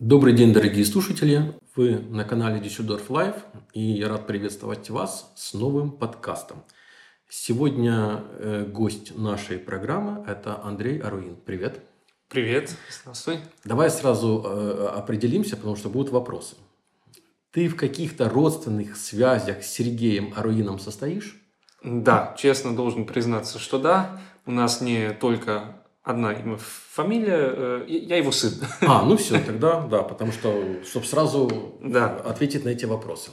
Добрый день, дорогие слушатели! Вы на канале Дюссельдорф Лайв, и я рад приветствовать вас с новым подкастом. Сегодня э, гость нашей программы – это Андрей Аруин. Привет! Привет, здравствуй. Давай сразу э, определимся, потому что будут вопросы. Ты в каких-то родственных связях с Сергеем Аруином состоишь? Да, честно должен признаться, что да. У нас не только одна имя, фамилия, э, я его сын. А, ну все, тогда да, потому что, чтобы сразу да. ответить на эти вопросы.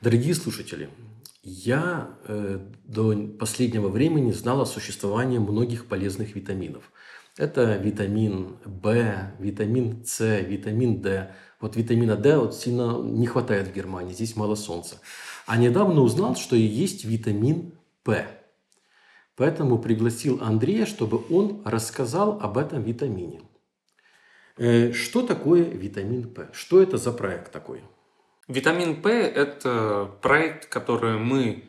Дорогие слушатели, я э, до последнего времени знал о существовании многих полезных витаминов. Это витамин В, витамин С, витамин D. Вот витамина D вот сильно не хватает в Германии, здесь мало солнца. А недавно узнал, что и есть витамин П. Поэтому пригласил Андрея, чтобы он рассказал об этом витамине. Э, что такое витамин P? Что это за проект такой? Витамин P – это проект, который мы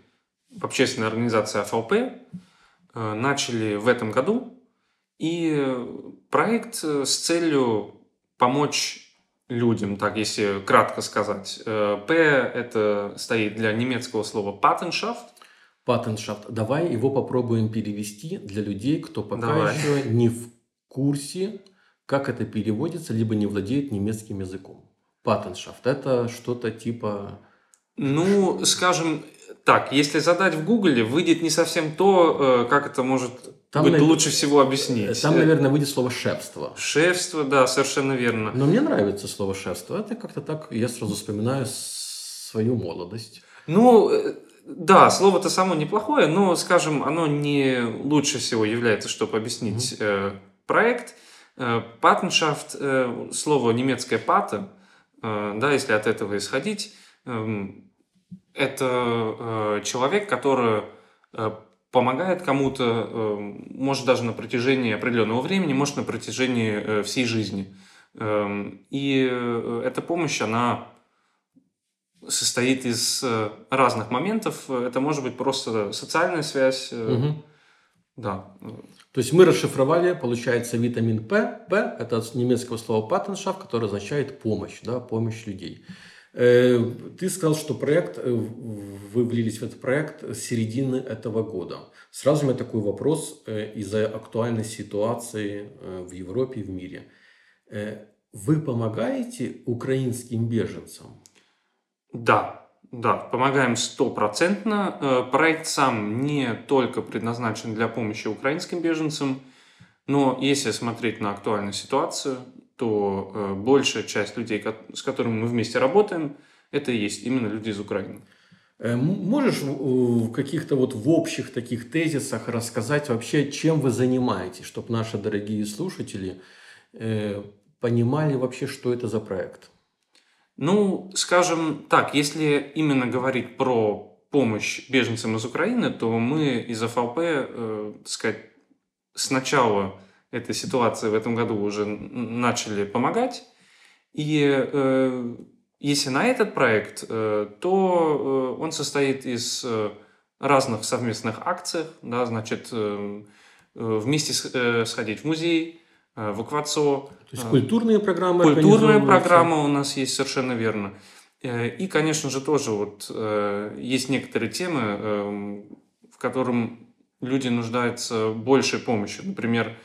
в общественной организации АФЛП э, начали в этом году. И проект э, с целью помочь людям, так если кратко сказать. P – это стоит для немецкого слова «Patenschaft», Patenschaft. Давай его попробуем перевести для людей, кто пока Давай. еще не в курсе, как это переводится, либо не владеет немецким языком. Паттеншафт – это что-то типа… Ну, скажем так, если задать в Гугле, выйдет не совсем то, э, как это может там, быть, лучше всего объяснить. Там, наверное, выйдет слово «шефство». Шефство, да, совершенно верно. Но мне нравится слово «шефство». Это как-то так, я сразу вспоминаю свою молодость. Ну, э, да, слово-то само неплохое, но, скажем, оно не лучше всего является, чтобы объяснить mm-hmm. проект. Э, Паттеншафт, э, слово немецкое пата, да, если от этого исходить, э, это человек, который помогает кому-то, может даже на протяжении определенного времени, может на протяжении всей жизни. Э, и эта помощь, она состоит из э, разных моментов. Это может быть просто социальная связь. Угу. Да. То есть мы расшифровали, получается, витамин P. P – это от немецкого слова «Patenschaft», которое означает помощь, да, помощь людей. Ты сказал, что проект, вы влились в этот проект с середины этого года. Сразу у меня такой вопрос из-за актуальной ситуации в Европе и в мире. Вы помогаете украинским беженцам? Да, да, помогаем стопроцентно. Э, проект сам не только предназначен для помощи украинским беженцам, но если смотреть на актуальную ситуацию, то э, большая часть людей, с которыми мы вместе работаем, это и есть именно люди из Украины. Э, можешь в каких-то вот в общих таких тезисах рассказать вообще, чем вы занимаетесь, чтобы наши дорогие слушатели понимали вообще, что это за проект? Ну, скажем так, если именно говорить про помощь беженцам из Украины, то мы из АФЛП, э, так сказать, с начала этой ситуации в этом году уже начали помогать. И э, если на этот проект, э, то э, он состоит из э, разных совместных акций, да, значит, э, э вместе с, э, сходить в музей, в Аквацо. То есть культурные программы Культурная программа у нас есть, совершенно верно. Э, и, конечно же, тоже вот э, есть некоторые темы, в котором люди нуждаются большей помощью. Например,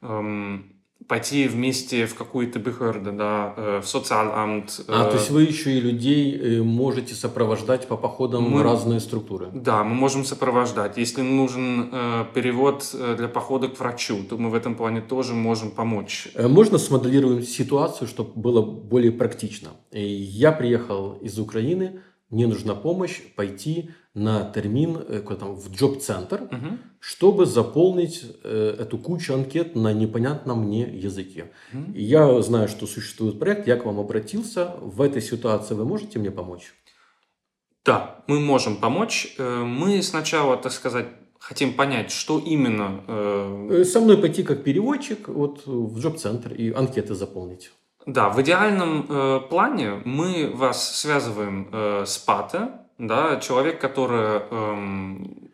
эм, пойти вместе в какую-то бихерду, да, э, в социаламт. А, то есть вы еще и людей э, можете сопровождать по походам мы, разные структуры? Да, мы можем сопровождать. Если нужен э, перевод э, для похода к врачу, то мы в этом плане тоже можем помочь. Можно смоделировать ситуацию, чтобы было более практично? Я приехал из Украины, мне нужна помощь пойти на термин э, там, в джоб-центр, угу. чтобы заполнить э, эту кучу анкет на непонятном мне языке. Угу. И я знаю, что существует проект, я к вам обратился. В этой ситуации вы можете мне помочь? Да, мы можем помочь. Э, мы сначала, так сказать, хотим понять, что именно... Э... э со мной пойти как переводчик вот, в джоб-центр и анкеты заполнить. Да, в идеальном э, плане мы вас связываем э, с ПАТа, да, человек, который эм,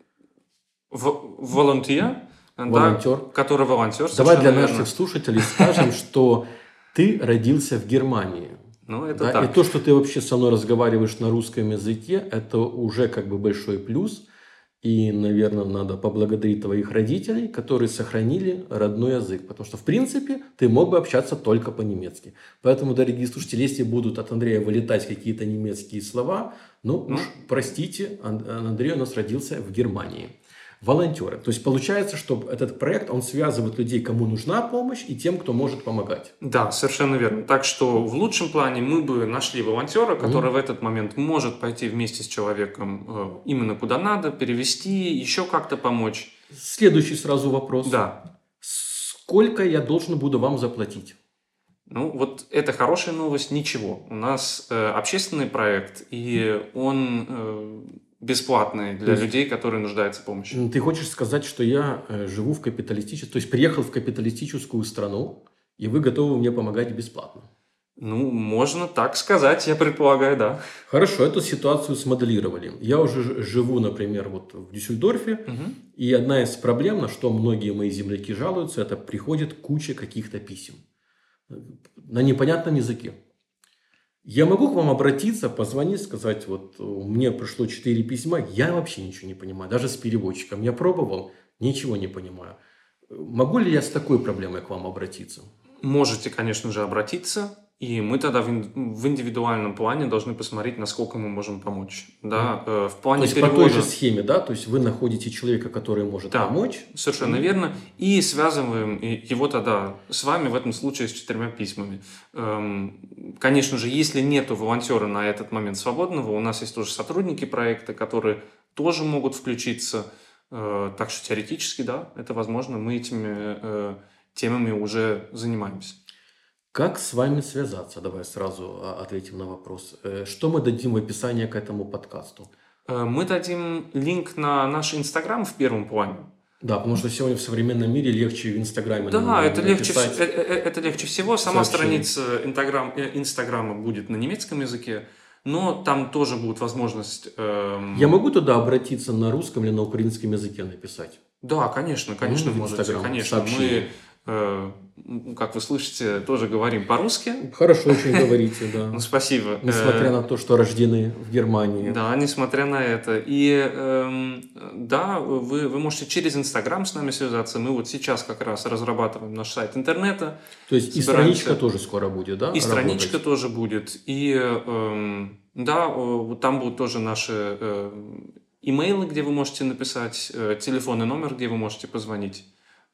волонтер, волонтер. Да, который волонтер. Давай для верно. наших слушателей скажем, что Ты родился в Германии. Ну, это да? так. И то, что ты вообще со мной разговариваешь на русском языке, это уже как бы большой плюс. И, наверное, надо поблагодарить твоих родителей, которые сохранили родной язык. Потому что, в принципе, ты мог бы общаться только по-немецки. Поэтому, дорогие слушатели, если будут от Андрея вылетать какие-то немецкие слова, ну, ну уж простите, Андрей у нас родился в Германии волонтеры. То есть получается, что этот проект, он связывает людей, кому нужна помощь, и тем, кто может помогать. Да, совершенно верно. Так что в лучшем плане мы бы нашли волонтера, который mm в этот момент может пойти вместе с человеком э, именно куда надо, перевести, еще как-то помочь. Следующий сразу вопрос. Да. Сколько я должен буду вам заплатить? Ну, вот это хорошая новость, ничего. У нас э, общественный проект, и он э, бесплатные для есть, людей, которые нуждаются в помощи. Ты хочешь сказать, что я э, живу в капиталистической, то есть приехал в капиталистическую страну, и вы готовы мне помогать бесплатно? Ну, можно так сказать, я предполагаю, да. Хорошо, эту ситуацию смоделировали. Я уже живу, например, вот в Дюссельдорфе, угу. и одна из проблем, на что многие мои земляки жалуются, это приходит куча каких-то писем на непонятном языке. Я могу к вам обратиться, позвонить, сказать, вот мне пришло 4 письма, я вообще ничего не понимаю, даже с переводчиком. Я пробовал, ничего не понимаю. Могу ли я с такой проблемой к вам обратиться? Можете, конечно же, обратиться. И мы тогда в индивидуальном плане должны посмотреть, насколько мы можем помочь. Да, mm. в плане То есть перевода... по той же схеме, да? То есть вы находите человека, который может да, помочь. Совершенно mm. верно. И связываем его тогда с вами в этом случае с четырьмя письмами. Эм, конечно же, если нет волонтера на этот момент свободного, у нас есть тоже сотрудники проекта, которые тоже могут включиться. Э, так что теоретически, да, это возможно. Мы этими темами уже занимаемся. Как с вами связаться? Давай сразу а, ответим на вопрос. Э, что мы дадим в описании к этому подкасту? Э, мы дадим линк на наш Инстаграм в первом плане. Да, потому что сегодня в современном мире легче в Инстаграме. Да, это легче, это, это легче всего. Сама сообщение. страница Инстаграм, э, Инстаграма будет на немецком языке, но там тоже будет возможность... Эм... Я могу туда обратиться на русском или на украинском языке написать? Да, конечно, конечно, ну, можете. Конечно, сообщение. мы Э, как вы слышите, тоже говорим по-русски. Хорошо очень говорите, да. Ну, спасибо. Несмотря э, на то, что рождены в Германии. Да, несмотря на это. И эм, да, вы, вы можете через Инстаграм с нами связаться. Мы вот сейчас как раз разрабатываем наш сайт интернета. То есть и страничка тоже скоро будет, да? И страничка тоже будет. И эм, да, там будут тоже наши э, имейлы, где вы можете написать, телефонный номер, где вы можете позвонить.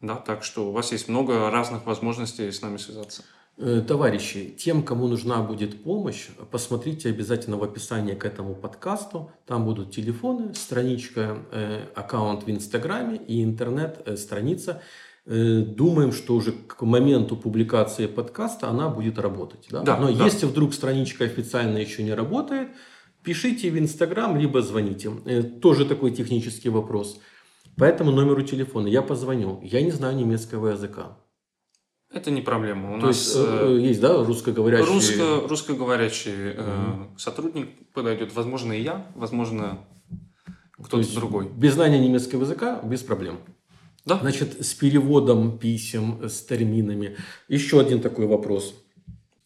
Да, так что у вас есть много разных возможностей с нами связаться. Э, товарищи, тем, кому нужна будет помощь, посмотрите обязательно в описании к этому подкасту. Там будут телефоны, страничка, э, аккаунт в Инстаграме и интернет-страница. Э, думаем, что уже к моменту публикации подкаста она будет работать. Да? Да, Но да. если вдруг страничка официально еще не работает, пишите в Инстаграм, либо звоните. Тоже такой технический вопрос – по этому номеру телефона я позвоню. Я не знаю немецкого языка. Это не проблема. У То нас есть, э, э, есть, да, русскоговорящий... Русско, русскоговорящий э, сотрудник подойдет. Возможно, и я, возможно, кто-то другой. Без знания немецкого языка без проблем. Да. Значит, с переводом писем, с терминами. Еще один такой вопрос.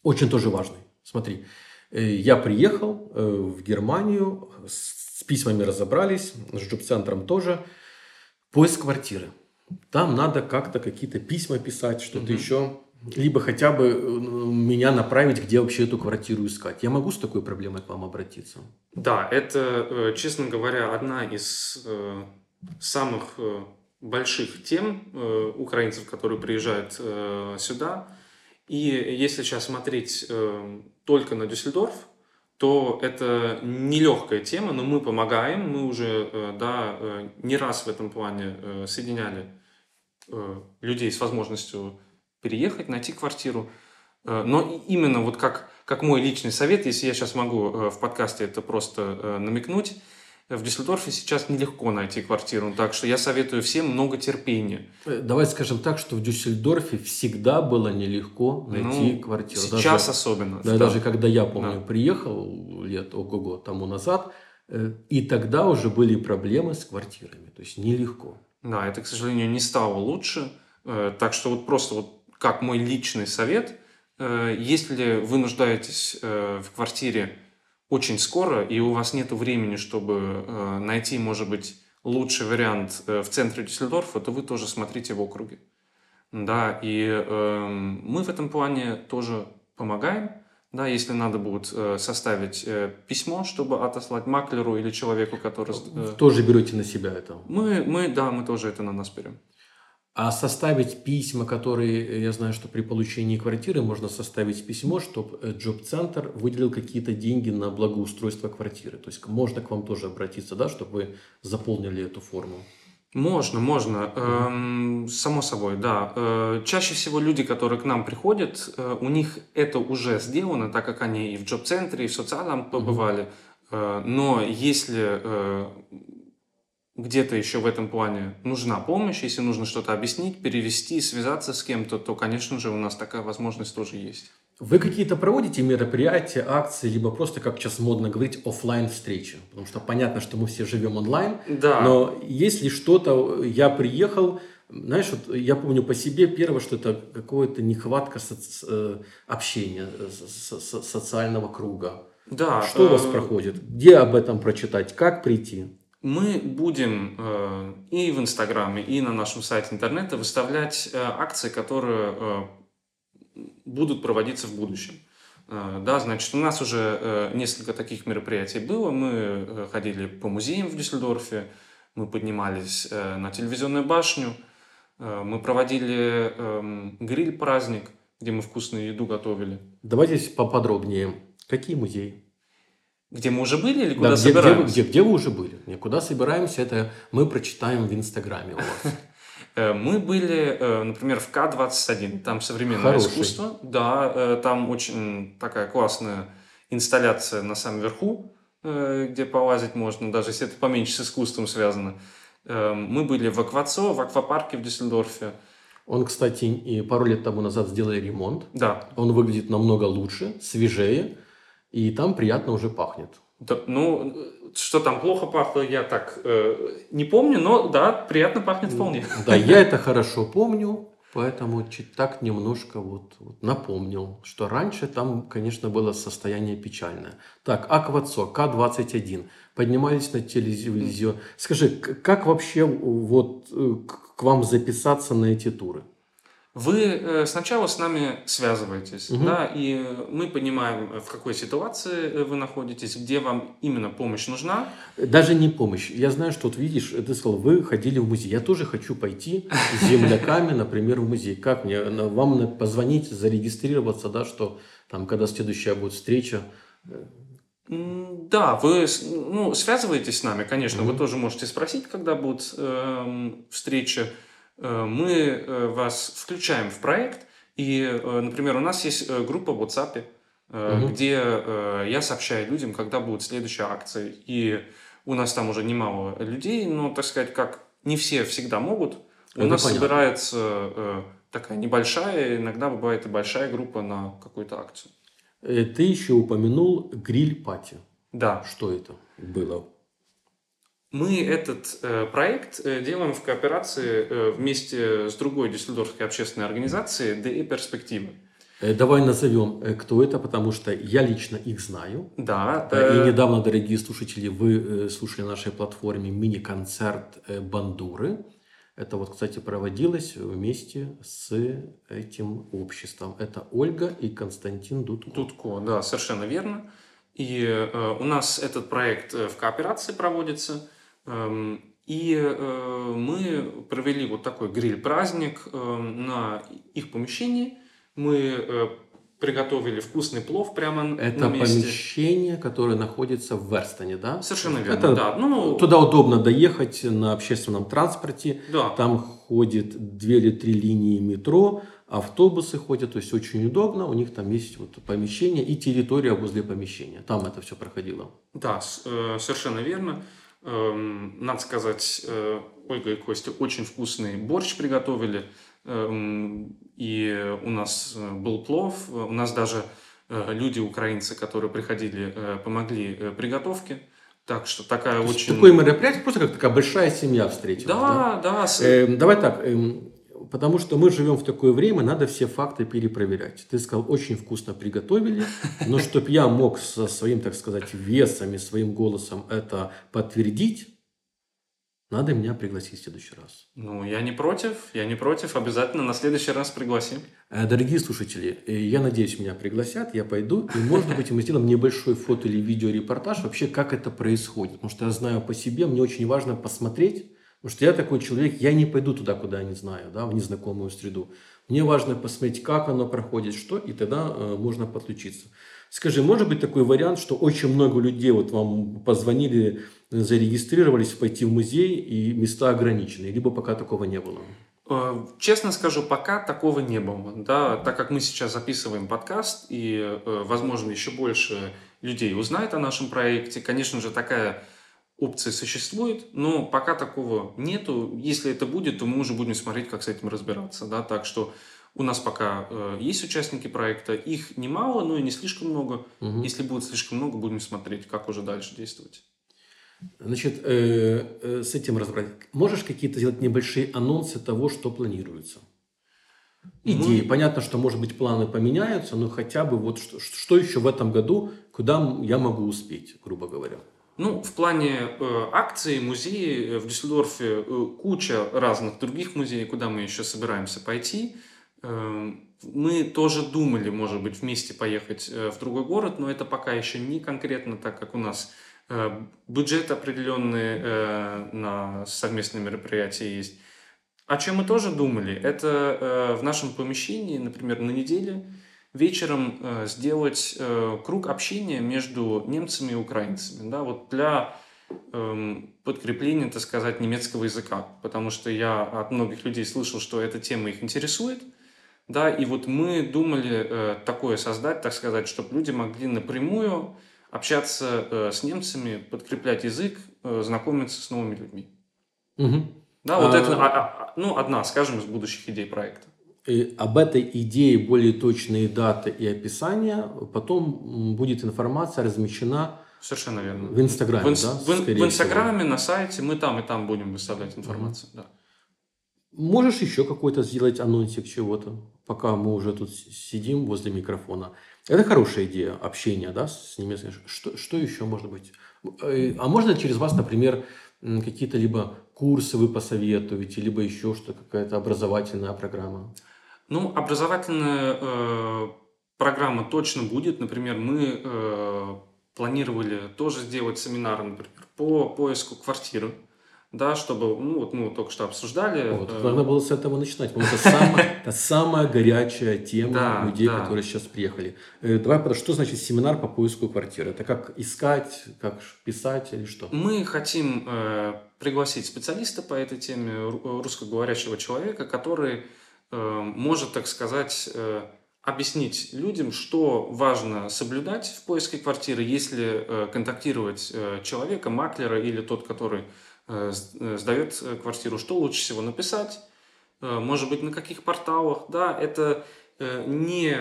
Очень тоже важный. Смотри, я приехал в Германию, с письмами разобрались, с джоб-центром тоже – Поиск квартиры. Там надо как-то какие-то письма писать, что-то угу. еще. Либо хотя бы э, меня направить, где вообще эту квартиру искать. Я могу с такой проблемой к вам обратиться? Да, это, э, честно говоря, одна из э, самых больших тем украинцев, которые приезжают сюда. И если сейчас смотреть только на Дюссельдорф, то это нелегкая тема, но мы помогаем, мы уже э, да, э, не раз в этом плане э, соединяли людей с возможностью переехать, найти квартиру. Но именно вот как, как мой личный совет, если я сейчас могу в подкасте это просто намекнуть, в Дюссельдорфе сейчас нелегко найти квартиру, так что я советую всем много терпения. Э, давай скажем так, что в Дюссельдорфе всегда было нелегко найти ну, квартиру. Сейчас даже, особенно. Да, да. Даже когда я, помню, да. приехал лет ого-го тому назад, э, и тогда уже были проблемы с квартирами, то есть нелегко. Да, это, к сожалению, не стало лучше, э, так что вот просто вот как мой личный совет, если вы нуждаетесь в квартире очень скоро, и у вас нет времени, чтобы э, найти, может быть, лучший вариант в центре Дюссельдорфа, то вы тоже смотрите в округе. Да, и э, мы в этом плане тоже помогаем. Да, если надо будет э, составить э, письмо, чтобы отослать маклеру или человеку, который... Э, тоже берете на себя это? Мы, мы, да, мы тоже это на нас берем. А составить письма, которые, я знаю, что при получении квартиры можно составить письмо, чтобы джоб-центр выделил какие-то деньги на благоустройство квартиры. То есть можно к вам тоже обратиться, да, чтобы вы заполнили эту форму. Можно, можно. Эм, само собой, да. Э, чаще всего люди, которые к нам приходят, э, у них это уже сделано, так как они и в джоб-центре, и в социальном побывали. Э, но если э, где-то еще в этом плане нужна помощь, если нужно что-то объяснить, перевести, связаться с кем-то, то, конечно же, у нас такая возможность тоже есть. Вы какие-то проводите мероприятия, акции, либо просто, как сейчас модно говорить, офлайн встречи? Потому что понятно, что мы все живем онлайн, да. но если что-то, я приехал, знаешь, вот я помню по себе первое, что это какая-то нехватка соци... Э, общения, со со социального круга. Да. Что у вас э, проходит? Где об этом прочитать? Как прийти? Мы будем э, и в Инстаграме, и на нашем сайте интернета выставлять э, акции, которые э, будут проводиться в будущем. Да, значит, у нас уже несколько таких мероприятий было. Мы ходили по музеям в Дюссельдорфе, мы поднимались на телевизионную башню, мы проводили э, гриль-праздник, где мы вкусную еду готовили. Давайте поподробнее. Какие музеи? Где мы уже были или куда да, где, собираемся? Где, где, где вы уже были? Не, куда собираемся, это мы прочитаем в Инстаграме у вас. Э, мы были, э, например, в К-21, там современное Хороший. искусство. Да, э, там очень такая классная инсталляция на самом верху, где полазить можно, даже если это поменьше с искусством связано. Мы были в Аквацо, в аквапарке в Дюссельдорфе. Он, кстати, и пару лет тому назад сделали ремонт. Да. Он выглядит намного лучше, свежее и там приятно уже пахнет. Да, ну, что там плохо пахло, я так э, не помню, но да, приятно пахнет вполне. Да, я это хорошо помню, поэтому так немножко вот, вот напомнил, что раньше там, конечно, было состояние печальное. Так, Аквацо, К-21, поднимались на телевизию. Скажи, как вообще вот э, к вам записаться на эти туры? Вы э, сначала с нами связываетесь, угу. да, и мы понимаем, в какой ситуации э, вы находитесь, где вам именно помощь нужна. Даже не помощь. Я знаю, что вот видишь, ты сказал, вы ходили в музей. Я тоже хочу пойти с земляками, например, в музей. Как мне? Вам позвонить, зарегистрироваться, да, что там, когда следующая будет встреча, да, вы ну, связываетесь с нами, конечно. Угу. Вы тоже можете спросить, когда будет э, встреча. Э, мы э, вас включаем в проект, и, э, например, у нас есть группа в WhatsApp, угу. где я сообщаю людям, когда будет следующая акция. И у нас там уже немало людей, но, так сказать, как не все всегда могут. Это у нас понятно. собирается такая небольшая, иногда бывает и большая группа на какую-то акцию. Ты еще упомянул гриль-пати. Да. Что это было? Мы этот э, проект э, делаем в кооперации э, вместе с другой Дюссельдорфской общественной организацией ДИ «Перспективы». Давай назовем, кто это, потому что я лично их знаю. Да. И недавно, дорогие слушатели, вы слушали на нашей платформе мини-концерт «Бандуры». Это вот, кстати, проводилось вместе с этим обществом. Это Ольга и Константин Дудко. Дудко, да, совершенно верно. И у нас этот проект в кооперации проводится. Эм, и э, мы провели вот такой гриль-праздник эм, на их помещении. Мы э, приготовили вкусный плов прямо Это на месте. Это помещение, которое находится в Верстоне, да? Совершенно верно, Это, да. Ну, туда удобно доехать на общественном транспорте. Да. Там ходит две или три линии метро, автобусы ходят, то есть очень удобно. У них там есть вот помещение и территория возле помещения. Там это все проходило. Да, э, совершенно верно. Эм, надо сказать, э, Ольга и Костя очень вкусный борщ приготовили. Эм, и у нас э, был плов. У нас даже э, люди, украинцы, которые приходили, помогли приготовке. Так что такая очень... Такое мероприятие, просто как такая большая семья встретилась. Да, да. да. Э, давай так, э, Потому что мы живем в такое время, надо все факты перепроверять. Ты сказал, очень вкусно приготовили, но чтобы я мог со своим, так сказать, весом и своим голосом это подтвердить, надо меня пригласить в следующий раз. Ну, я не против, я не против, обязательно на следующий раз пригласим. Э, дорогие слушатели, э, я надеюсь, меня пригласят, я пойду, и, может быть, мы сделаем небольшой фото- или видеорепортаж вообще, как это происходит. Потому что я знаю по себе, мне очень важно посмотреть, потому что я такой человек, я не пойду туда, куда я не знаю, да, в незнакомую среду. Мне важно посмотреть, как оно проходит, что, и тогда э, можно подключиться. Скажи, может быть такой вариант, что очень много людей вот вам позвонили зарегистрировались пойти в музей и места ограничены, либо пока такого не было? Э, честно скажу, пока такого не было. Да, так как мы сейчас записываем подкаст, и, э, возможно, еще больше людей узнает о нашем проекте, конечно же, такая опция существует, но пока такого нету. Если это будет, то мы уже будем смотреть, как с этим разбираться. Да? Так что у нас пока э, есть участники проекта, их немало, но и не слишком много. Угу. Если будет слишком много, будем смотреть, как уже дальше действовать. Значит, э, э, с этим разобрать. Можешь какие-то сделать небольшие анонсы того, что планируется? Идеи. Мы... Понятно, что, может быть, планы поменяются, но хотя бы вот что, что еще в этом году, куда я могу успеть, грубо говоря. Ну, в плане э, акций, музеи э, в Дюссельдорфе э, куча разных других музеев, куда мы еще собираемся пойти. Э, мы тоже думали, может быть, вместе поехать э, в другой город, но это пока еще не конкретно так, как у нас Э, бюджет определенный э, на совместные мероприятия есть. О чем мы тоже думали, это э, в нашем помещении, например, на неделе вечером сделать круг общения между немцами и украинцами. Да, вот для эм, подкрепления, так сказать, немецкого языка. Потому что я от многих людей слышал, что эта тема их интересует. Да, и вот мы думали такое создать, так сказать, чтобы люди могли напрямую общаться э, с немцами, подкреплять язык, э, знакомиться с новыми людьми. Угу. Да, вот а... это а, а, ну, одна, скажем, из будущих идей проекта. И об этой идее более точные даты и описания, потом будет информация размещена Совершенно верно. В Инстаграме, в, инс... да? В, в Инстаграме, всего. на сайте, мы там и там будем выставлять информацию, mm да. Можешь еще какой-то сделать анонсик чего-то, пока мы уже тут сидим возле микрофона? Это хорошая идея общения да, с немецкими. Что, что еще может быть? Э, а можно через вас, например, какие-то либо курсы вы посоветуете, либо еще что, какая-то образовательная программа? Ну, образовательная э, программа точно будет. Например, мы э, планировали тоже сделать семинары, например, по поиску квартиры да, чтобы, ну, вот мы только что обсуждали. Вот, э... Надо было с этого начинать, потому что это самая, горячая тема людей, которые сейчас приехали. Э, давай, что значит семинар по поиску квартиры? Это как искать, как писать или что? Мы хотим э, пригласить специалиста по этой теме, русскоговорящего человека, который может, так сказать, э, объяснить людям, что важно соблюдать в поиске квартиры, если э, контактировать э, человека, маклера или тот, который Э, э, сдает э, квартиру, что лучше всего написать, может быть, на каких порталах, да, это не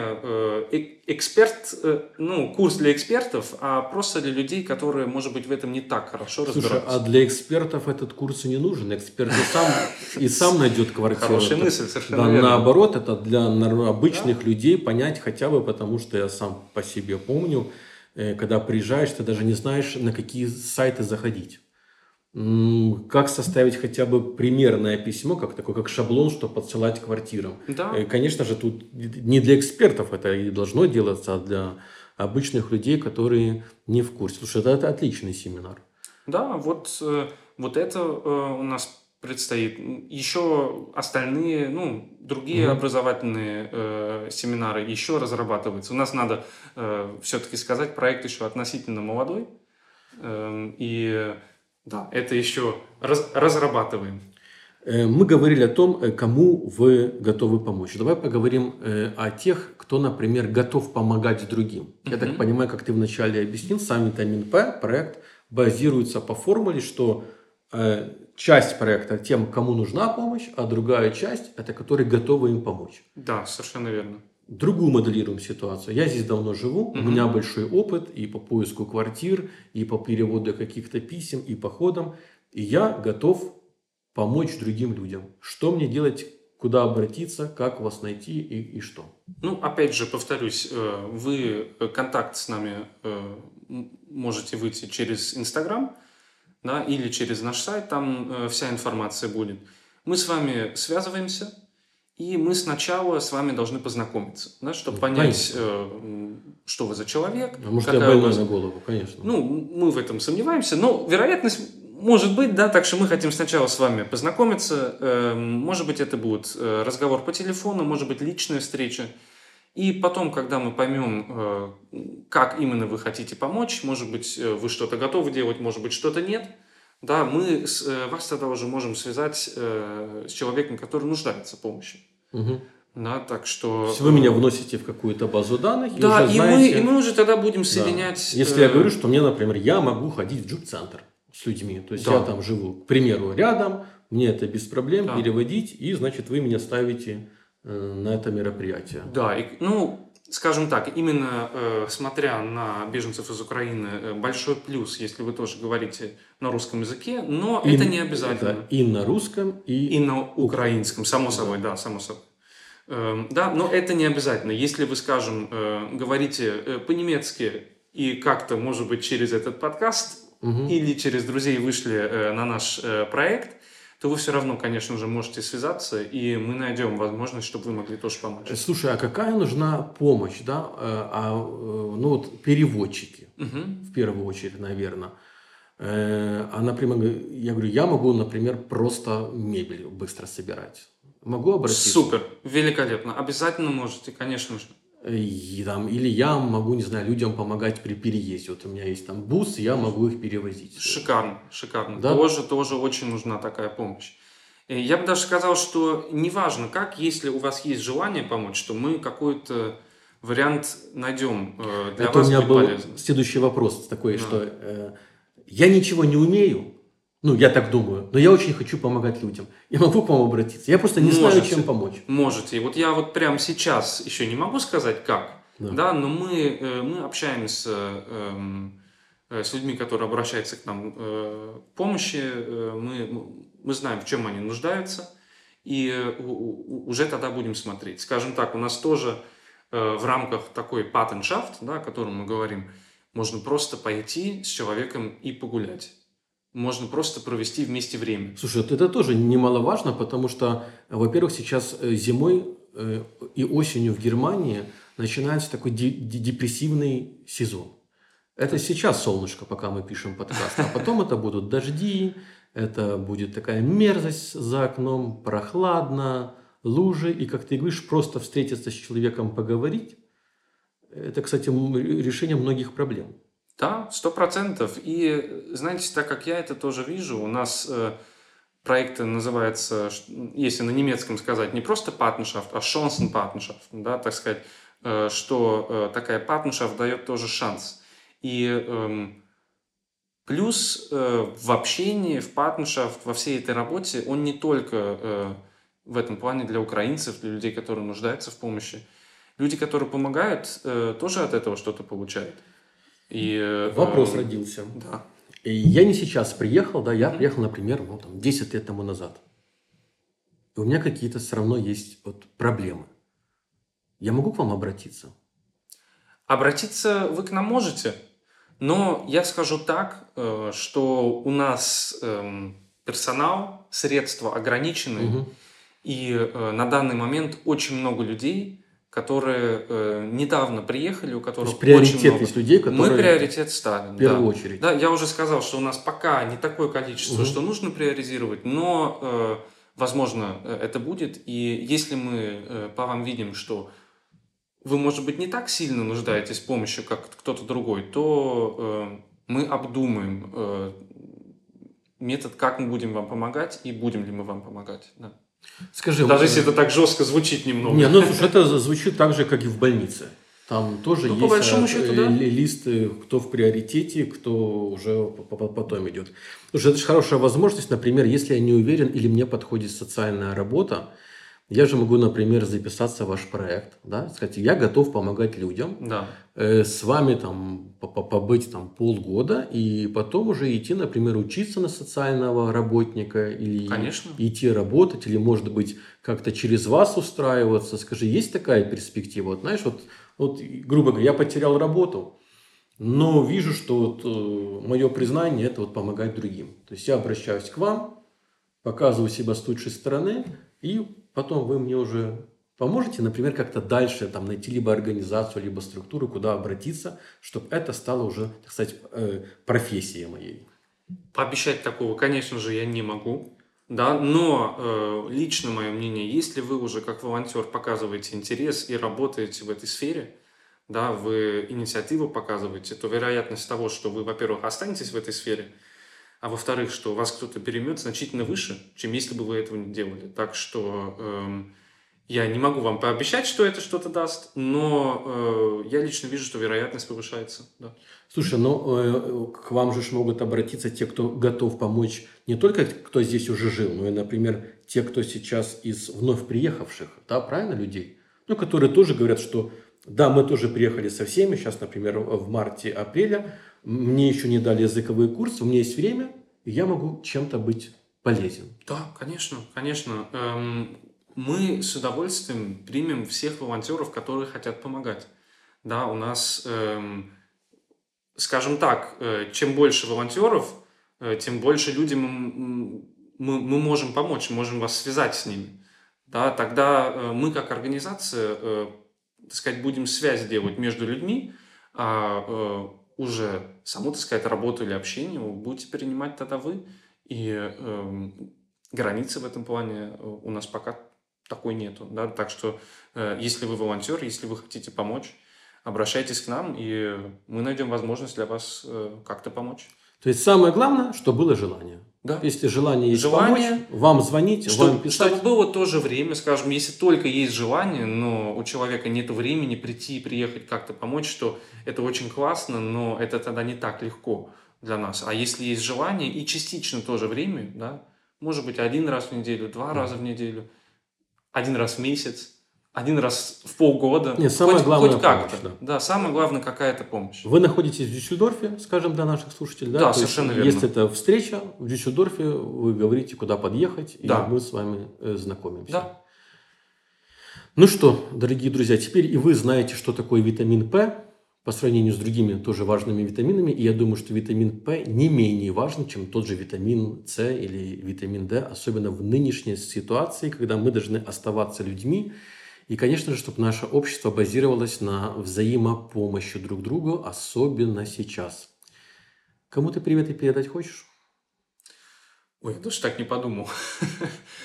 эксперт, ну, курс для экспертов, а просто для людей, которые, может быть, в этом не так хорошо Слушай, разбираются. а для экспертов этот курс и не нужен. Эксперт и сам, и сам найдет квартиру. Хорошая мысль, совершенно да, верно. Наоборот, это для обычных да. людей понять хотя бы, потому что я сам по себе помню, когда приезжаешь, ты даже не знаешь, на какие сайты заходить как составить хотя бы примерное письмо, как такой, как шаблон, что подсылать квартирам. Да. И, конечно же, тут не для экспертов это и должно делаться, а для обычных людей, которые не в курсе. Слушай, это, это отличный семинар. Да, вот, э, вот это э, у нас предстоит. Еще остальные, ну, другие mm образовательные э, семинары еще разрабатываются. У нас надо э, все-таки сказать, проект еще относительно молодой. Э, и да, это еще раз, разрабатываем. Э, мы говорили о том, э, кому вы готовы помочь. Давай поговорим э, о тех, кто, например, готов помогать другим. Я так понимаю, как ты вначале объяснил, сам витамин П проект базируется по формуле, что часть проекта тем, кому нужна помощь, а другая часть это которые готовы им помочь. Да, совершенно верно другую моделируем ситуацию. Я здесь давно живу, угу. у меня большой опыт и по поиску квартир, и по переводу каких-то писем, и по ходам. И я готов помочь другим людям. Что мне делать, куда обратиться, как вас найти и, и что. Ну, опять же, повторюсь, э, вы контакт с нами э, можете выйти через Инстаграм да, или через наш сайт, там э, вся информация будет. Мы с вами связываемся, и мы сначала с вами должны познакомиться, да, чтобы ну, понять, э, что вы за человек. А может, я больной вас... на голову, конечно. Ну, мы в этом сомневаемся, но вероятность может быть, да, так что мы хотим сначала с вами познакомиться. Э, может быть, это будет э, разговор по телефону, может быть, личная встреча. И потом, когда мы поймем, э, как именно вы хотите помочь, может быть, э, вы что-то готовы делать, может быть, что-то нет, да, мы с, вас тогда уже можем связать с человеком, который нуждается в помощи. Угу. Да, так что... То есть вы меня вносите в какую-то базу данных, да, и, уже и, знаете... мы, и мы уже тогда будем соединять... Да. Если э... я говорю, что мне, например, я могу ходить в джоб-центр с людьми, то есть да. я там живу, к примеру, рядом, мне это без проблем да. переводить, и, значит, вы меня ставите э, на это мероприятие. Да, и, ну, скажем так, именно э, смотря на беженцев из Украины, э, большой плюс, если вы тоже говорите на русском языке, но и, это не обязательно. Да, и на русском, и, и на украинском, само да. собой, да, само собой. Э, да, но это не обязательно. Если вы, скажем, э, говорите э, по-немецки и как-то, может быть, через этот подкаст угу. или через друзей вышли э, на наш э, проект, то вы все равно, конечно же, можете связаться, и мы найдем возможность, чтобы вы могли тоже помочь. Слушай, а какая нужна помощь, да? Э, а, ну вот переводчики, угу. в первую очередь, наверное. А, например, я говорю, я могу, например, просто мебель быстро собирать. Могу обратиться? Супер, великолепно. Обязательно можете, конечно же. И, там, или я могу, не знаю, людям помогать при переезде. Вот у меня есть там бус, я могу их перевозить. Шикарно, шикарно. Да? Тоже, тоже очень нужна такая помощь. Я бы даже сказал, что неважно как, если у вас есть желание помочь, то мы какой-то вариант найдем э, для Это вас у меня был полезно. следующий вопрос такой, да. что э, я ничего не умею, ну, я так думаю. Но я очень хочу помогать людям. Я могу к вам обратиться. Я просто не можете, знаю, чем помочь. Можете. Вот я вот прямо сейчас еще не могу сказать, как. Да, да но мы, э, мы общаемся эм, э, с людьми, которые обращаются к нам э, к помощи. Мы, мы знаем, в чем они нуждаются. И уже тогда будем смотреть. Скажем так, у нас тоже в рамках такой патеншафт, да, о котором мы говорим, можно просто пойти с человеком и погулять можно просто провести вместе время. Слушай, это тоже немаловажно, потому что, во-первых, сейчас э, зимой э, и осенью в Германии начинается такой депрессивный сезон. Это сейчас солнышко, пока мы пишем подкаст, а потом это будут дожди, это будет такая мерзость за окном, прохладно, лужи, и, как ты говоришь, просто встретиться с человеком, поговорить, это, кстати, решение многих проблем. Да, сто процентов. И, знаете, так как я это тоже вижу, у нас э, проекты называются, если на немецком сказать, не просто partnerschaft, а Chancenpartnerschaft, да, так сказать, э, что э, такая partnerschaft дает тоже шанс. И э, плюс э, в общении, в partnerschaft, во всей этой работе, он не только э, в этом плане для украинцев, для людей, которые нуждаются в помощи. Люди, которые помогают, э, тоже от этого что-то получают. И, э, Вопрос э, родился. Да. И я не сейчас приехал, да, я приехал, например, ну, там, 10 лет тому назад. И у меня какие-то все равно есть вот проблемы. Я могу к вам обратиться? Обратиться вы к нам можете, но я скажу так, э, что у нас эм, персонал, средства ограничены, угу. и э, на данный момент очень много людей, которые э, недавно приехали, у которых То есть очень много. есть людей, которые... Мы приоритет ставим. В первую да. очередь. Да, я уже сказал, что у нас пока не такое количество, угу. что нужно приоризировать, но, э, возможно, э, это будет. И если мы э, по вам видим, что вы, может быть, не так сильно нуждаетесь в помощи, как кто-то другой, то э, мы обдумаем э, метод, как мы будем вам помогать и будем ли мы вам помогать. Да. Скажи, Даже если это так жестко звучит немного. Не, ну это звучит так же, как и в больнице. Там тоже ну, есть по большому счету, да? листы, кто в приоритете, кто уже потом идет. Слушай, это же хорошая возможность, например, если я не уверен или мне подходит социальная работа, я же могу, например, записаться в ваш проект, да, сказать, я готов помогать людям. Да. Э, с вами там побыть там полгода и потом уже идти, например, учиться на социального работника или Конечно. идти работать, или, может быть, как-то через вас устраиваться. Скажи, есть такая перспектива? Вот, знаешь, вот, вот грубо говоря, я потерял работу, но вижу, что вот, э, мое признание – это вот помогать другим. То есть я обращаюсь к вам, показываю себя с лучшей стороны, и потом вы мне уже поможете, например, как-то дальше там, найти либо организацию, либо структуру, куда обратиться, чтобы это стало уже, так сказать, э, профессией моей. Пообещать такого, конечно же, я не могу. Да, но э, лично мое мнение, если вы уже как волонтер показываете интерес и работаете в этой сфере, да, вы инициативу показываете, то вероятность того, что вы, во-первых, останетесь в этой сфере, а во-вторых, что вас кто-то перемет, значительно выше, чем если бы вы этого не делали. Так что э, я не могу вам пообещать, что это что-то даст, но э, я лично вижу, что вероятность повышается. Да. Слушай, ну э, к вам же могут обратиться те, кто готов помочь, не только кто здесь уже жил, но и, например, те, кто сейчас из вновь приехавших, да, правильно, людей? Ну, которые тоже говорят, что да, мы тоже приехали со всеми, сейчас, например, в марте-апреле, мне еще не дали языковые курсы, у меня есть время, и я могу чем-то быть полезен. Да, конечно, конечно. Эм, мы с удовольствием примем всех волонтеров, которые хотят помогать. Да, у нас, эм, скажем так, э, чем больше волонтеров, э, тем больше людям мы, мы, можем помочь, можем вас связать с ними. Да, тогда э, мы как организация э, так сказать, будем связь делать между людьми, а э, уже саму, так сказать, работу или общение будете принимать тогда вы. И э, границы в этом плане э, у нас пока такой нету. Да? Так что, э, если вы волонтер, если вы хотите помочь, обращайтесь к нам, и мы найдем возможность для вас э, как-то помочь. То есть самое главное, что было желание. Да. Если желание есть желание, помочь, вам звонить, что, вам писать. Чтобы было тоже время, скажем, если только есть желание, но у человека нет времени прийти и приехать как-то помочь, что это очень классно, но это тогда не так легко для нас. А если есть желание и частично тоже время, да, может быть один раз в неделю, два раза в неделю, один раз в месяц, один раз в полгода. Нет, самое хоть, главное хоть как-то. Да. да, самое главное какая-то помощь. Вы находитесь в Дюссельдорфе, скажем, для наших слушателей, да? Да, совершенно есть, верно. Если это встреча в Дюссельдорфе, вы говорите, куда подъехать, да. и мы с вами э, знакомимся. Да. Ну что, дорогие друзья, теперь и вы знаете, что такое витамин П по сравнению с другими тоже важными витаминами. И я думаю, что витамин П не менее важен, чем тот же витамин С или витамин D, особенно в нынешней ситуации, когда мы должны оставаться людьми, и, конечно же, чтобы наше общество базировалось на взаимопомощи друг другу, особенно сейчас. Кому ты приветы передать хочешь? Ой, я даже так не подумал.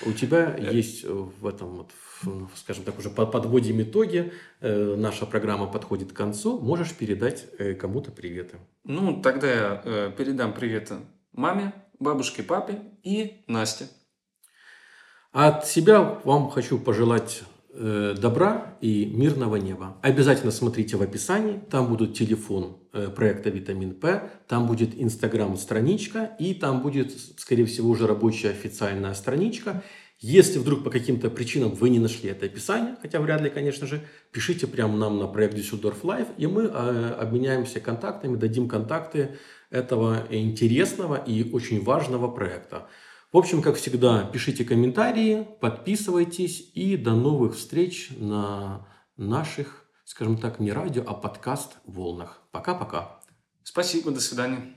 У тебя есть в этом, вот, скажем так, уже подводим итоги. Э, наша программа подходит к концу. Можешь передать э, кому-то приветы. Ну, тогда я э, передам приветы маме, бабушке, папе и Насте. От себя вам хочу пожелать добра и мирного неба. Обязательно смотрите в описании, там будет телефон проекта «Витамин П», там будет инстаграм-страничка и там будет, скорее всего, уже рабочая официальная страничка. Если вдруг по каким-то причинам вы не нашли это описание, хотя вряд ли, конечно же, пишите прямо нам на проект Düsseldorf Live, и мы э, обменяемся контактами, дадим контакты этого интересного и очень важного проекта. В общем, как всегда, пишите комментарии, подписывайтесь и до новых встреч на наших, скажем так, не радио, а подкаст волнах. Пока-пока. Спасибо, до свидания.